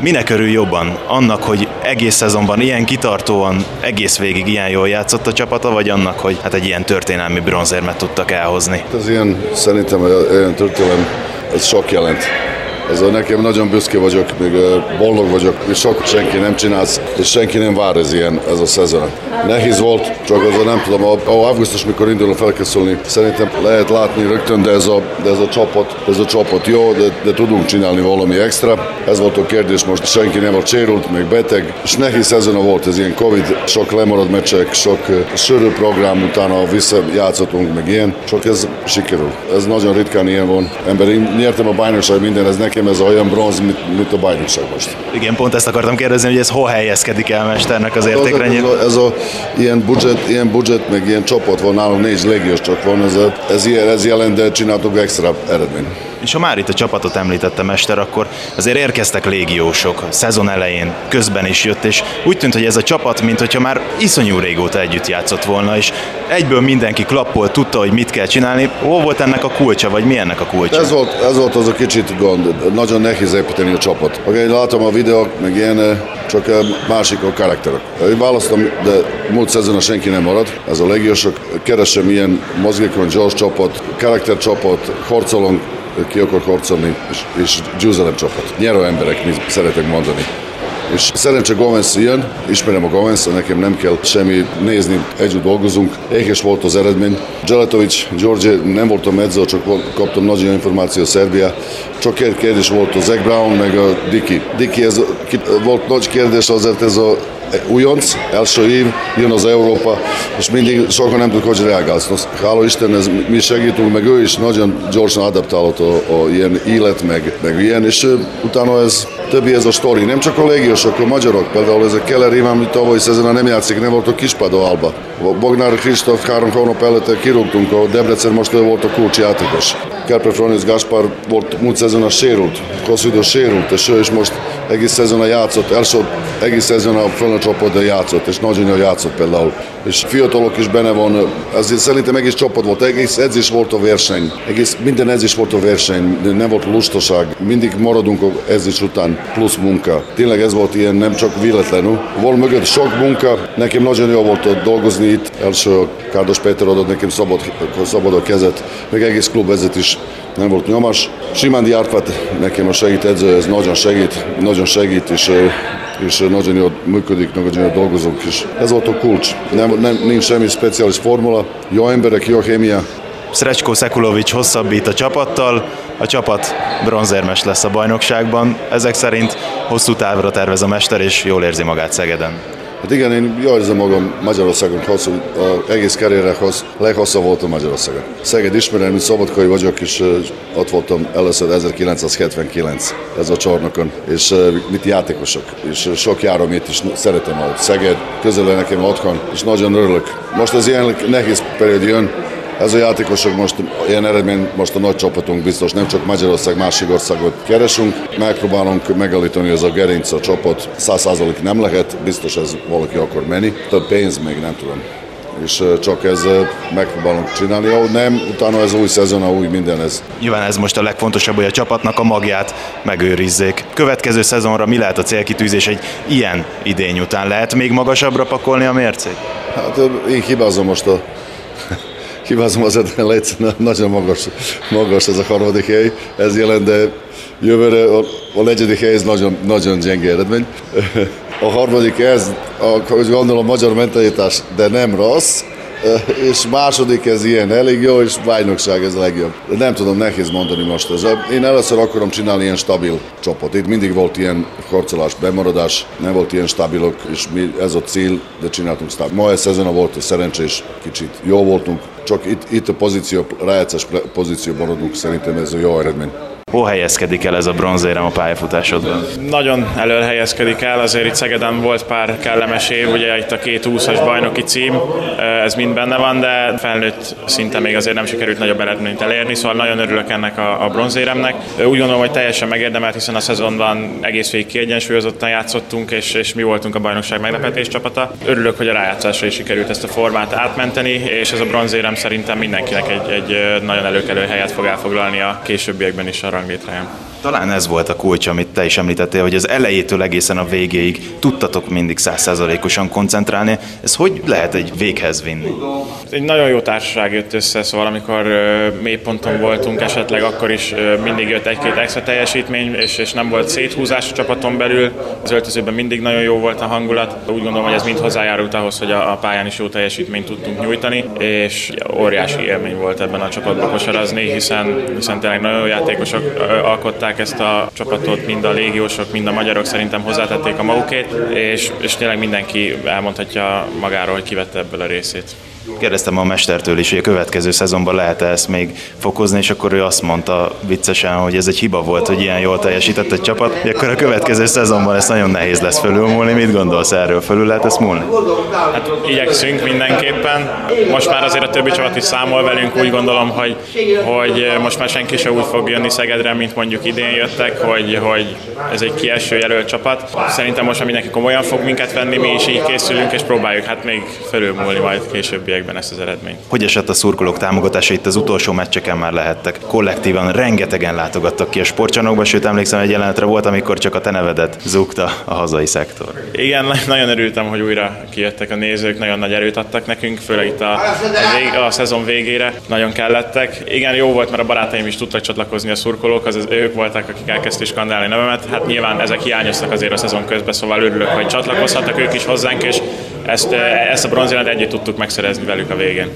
Minek örül jobban? Annak, hogy egész szezonban ilyen kitartóan, egész végig ilyen jól játszott a csapata, vagy annak, hogy hát egy ilyen történelmi bronzérmet tudtak elhozni? Ez ilyen, szerintem ilyen történelem, ez sok jelent ez a nekem nagyon büszke vagyok, még boldog vagyok, és sok senki nem csinálsz, és senki nem vár ez ilyen, ez a szezon. Nehéz volt, csak az a nem tudom, a, a augusztus, mikor indulom felkészülni, szerintem lehet látni rögtön, de ez a, de ez a csapat, ez a csapat jó, de, de tudunk csinálni valami extra. Ez volt a kérdés, most senki nem volt sérült, még beteg, és nehéz szezon volt ez ilyen Covid, sok lemarad meccsek, sok sűrű program, utána visszajátszottunk, meg ilyen, csak ez sikerül. Ez nagyon ritkán ilyen van. Ember, én nyertem a bajnokság minden, ez nekem ez olyan bronz, mint, mint a bajnokság most. Igen, pont ezt akartam kérdezni, hogy ez hol helyezkedik el mesternek az értékrendjén? Ez, a, ez a, ilyen budget, ilyen budget, meg ilyen csapat van nálunk, négy légiós csak van, ez, a, ez, ez jelent, de csináltuk extra eredmény. És ha már itt a csapatot említette Mester, akkor azért érkeztek légiósok szezon elején, közben is jött, és úgy tűnt, hogy ez a csapat, mint hogyha már iszonyú régóta együtt játszott volna, és egyből mindenki klappolt, tudta, hogy mit kell csinálni. Hol volt ennek a kulcsa, vagy mi ennek a kulcsa? Ez volt, ez volt az a kicsit gond, nagyon nehéz építeni a csapat. Okay, látom a videók, meg ilyen, csak másik a karakterok. Én választom, de múlt szezonban senki nem marad. Ez a legiósok, keresem ilyen mozgékony, gyors csapat, karaktercsapat, harcolunk, ki akar harcolni, és, és győzelem csapat. Nyerő emberek, mi szeretek mondani. És szerencsé Gomez jön, ismerem a Gomez, nekem nem kell semmi nézni, együtt dolgozunk. Éhes volt az eredmény. Zseletovics, George, nem voltam edző, csak kaptam nagy információ Szerbia. Csak két kérdés volt a Zach Brown, meg a Dicky. Dicky, ez volt nagy kérdés azért ez a újonc, első év, jön az Európa, és mindig sokan nem tudjuk, hogy reagálsz. Hála Isten, ez, mi segítünk, meg ő is nagyon gyorsan adaptálott a, a ilyen élet, meg, meg ilyen, és utána ez többi ez a sztori. Nem csak a légiósok, a magyarok, például ez a Keller Iván, amit tavaly szezonban nem játszik, nem volt a Kispadó Alba. Bognár Kristóf három hónap előtt kirúgtunk, a Debrecen most ő volt a kulcsjátékos. Kerpe Fronius Gaspar volt múlt szezonban sérült, hosszú idő sérült, és ő is most egész szezonban játszott, első egész szezonban a fölnő csapatban játszott, és nagyon jól játszott például. És fiatalok is benne van, ezért szerintem egész csapat volt, egész edzés volt a verseny, egész minden edzés volt a verseny, nem volt lustaság, mindig maradunk az edzés után, plusz munka. Tényleg ez volt ilyen, nem csak véletlenül. Volt mögött sok munka, nekem nagyon jó volt dolgozni itt, első Kárdos Péter adott nekem szabad, szabad a kezet, meg egész klub is nem volt nyomás. Simándi Árpát nekem a segít edző, ez nagyon segít, nagyon segít, és és nagyon jól működik, nagyon jól dolgozunk, és ez volt a kulcs. Nem, nem, nincs semmi speciális formula, jó emberek, jó kémia. Srecsko Szekulovics hosszabbít a csapattal, a csapat bronzérmes lesz a bajnokságban. Ezek szerint hosszú távra tervez a mester, és jól érzi magát Szegeden. Hát igen, én jól érzem magam Magyarországon, hosszú, a egész karrierek hossz, leghosszabb voltam Magyarországon. Szeged ismerem, mint szabadkai vagyok, és ott voltam először 1979 ez a csarnokon, és mit játékosok, és sok járom itt is szeretem a Szeged, közel nekem otthon, és nagyon örülök. Most az ilyen nehéz periód jön, ez a játékosok most ilyen eredmény, most a nagy csapatunk biztos, nem csak Magyarország, másik országot keresünk. Megpróbálunk megállítani ez a gerinc, a csapat. Száz százalék nem lehet, biztos ez valaki akar menni. Több pénz még nem tudom és csak ez megpróbálunk csinálni. Ahogy nem, utána ez új szezon, új minden ez. Nyilván ez most a legfontosabb, hogy a csapatnak a magját megőrizzék. Következő szezonra mi lehet a célkitűzés egy ilyen idény után? Lehet még magasabbra pakolni a mércét? Hát én hibázom most a hibázom az Létsz, nagyon magas, magas ez a harmadik hely, ez jelent, de jövőre a, a negyedik hely ez nagyon, nagyon gyenge eredmény. A harmadik ez, ahogy gondolom, magyar mentalitás, de nem rossz, és második ez ilyen, elég jó, és bajnokság ez a legjobb. Nem tudom, nehéz mondani most ez. Én először akarom csinálni ilyen stabil csapat. Itt mindig volt ilyen harcolás, bemaradás, nem volt ilyen stabilok, és mi, ez a cél, de csináltunk stabil. Ma ez szezon volt szerencsés, kicsit jó voltunk, csak itt, itt a pozíció, rájátszás pozícióban maradunk, szerintem ez a jó eredmény. Hol helyezkedik el ez a bronzérem a pályafutásodban? Nagyon elől helyezkedik el, azért itt Szegeden volt pár kellemes év, ugye itt a két úszas bajnoki cím, ez mind benne van, de felnőtt szinte még azért nem sikerült nagyobb eredményt elérni, szóval nagyon örülök ennek a, a bronzéremnek. Úgy gondolom, hogy teljesen megérdemelt, hiszen a szezonban egész végig kiegyensúlyozottan játszottunk, és, és mi voltunk a bajnokság meglepetés csapata. Örülök, hogy a rájátszásra is sikerült ezt a formát átmenteni, és ez a bronzérem szerintem mindenkinek egy, egy nagyon előkelő helyet fog elfoglalni a későbbiekben is arra Parameter. Ja. Talán ez volt a kulcs, amit te is említettél, hogy az elejétől egészen a végéig tudtatok mindig százszázalékosan koncentrálni. Ez hogy lehet egy véghez vinni? Egy nagyon jó társaság jött össze, szóval amikor mélyponton voltunk esetleg, akkor is mindig jött egy-két extra teljesítmény, és, és nem volt széthúzás a csapaton belül. Az öltözőben mindig nagyon jó volt a hangulat. Úgy gondolom, hogy ez mind hozzájárult ahhoz, hogy a, a pályán is jó teljesítményt tudtunk nyújtani, és óriási élmény volt ebben a csapatban kosarazni, hiszen, hiszen tényleg nagyon jó játékosok alkották ezt a csapatot, mind a légiósok, mind a magyarok szerintem hozzátették a magukét, és, és tényleg mindenki elmondhatja magáról, hogy kivette ebből a részét. Kérdeztem a mestertől is, hogy a következő szezonban lehet-e ezt még fokozni, és akkor ő azt mondta viccesen, hogy ez egy hiba volt, hogy ilyen jól teljesített egy csapat, hogy akkor a következő szezonban ezt nagyon nehéz lesz fölülmúlni. Mit gondolsz erről? Fölül lehet ezt múlni? Hát igyekszünk mindenképpen. Most már azért a többi csapat is számol velünk, úgy gondolom, hogy, hogy most már senki se úgy fog jönni Szegedre, mint mondjuk idén jöttek, hogy, hogy ez egy kieső jelölt csapat. Szerintem most már mindenki komolyan fog minket venni, mi is így készülünk, és próbáljuk hát még fölülmúlni majd későbbiek években ezt az eredményt. Hogy esett a szurkolók támogatása itt az utolsó meccseken már lehettek? Kollektívan rengetegen látogattak ki a sportcsanokba, sőt emlékszem egy jelenetre volt, amikor csak a te nevedet zúgta a hazai szektor. Igen, nagyon örültem, hogy újra kijöttek a nézők, nagyon nagy erőt adtak nekünk, főleg itt a, a, vég, a szezon végére, nagyon kellettek. Igen, jó volt, mert a barátaim is tudtak csatlakozni a szurkolók, az ők voltak, akik elkezdték skandálni nevemet. Hát nyilván ezek hiányoztak azért a szezon közben, szóval örülök, hogy csatlakozhattak ők is hozzánk, és ezt, ezt a bronzérmet együtt tudtuk megszerezni velük a végén.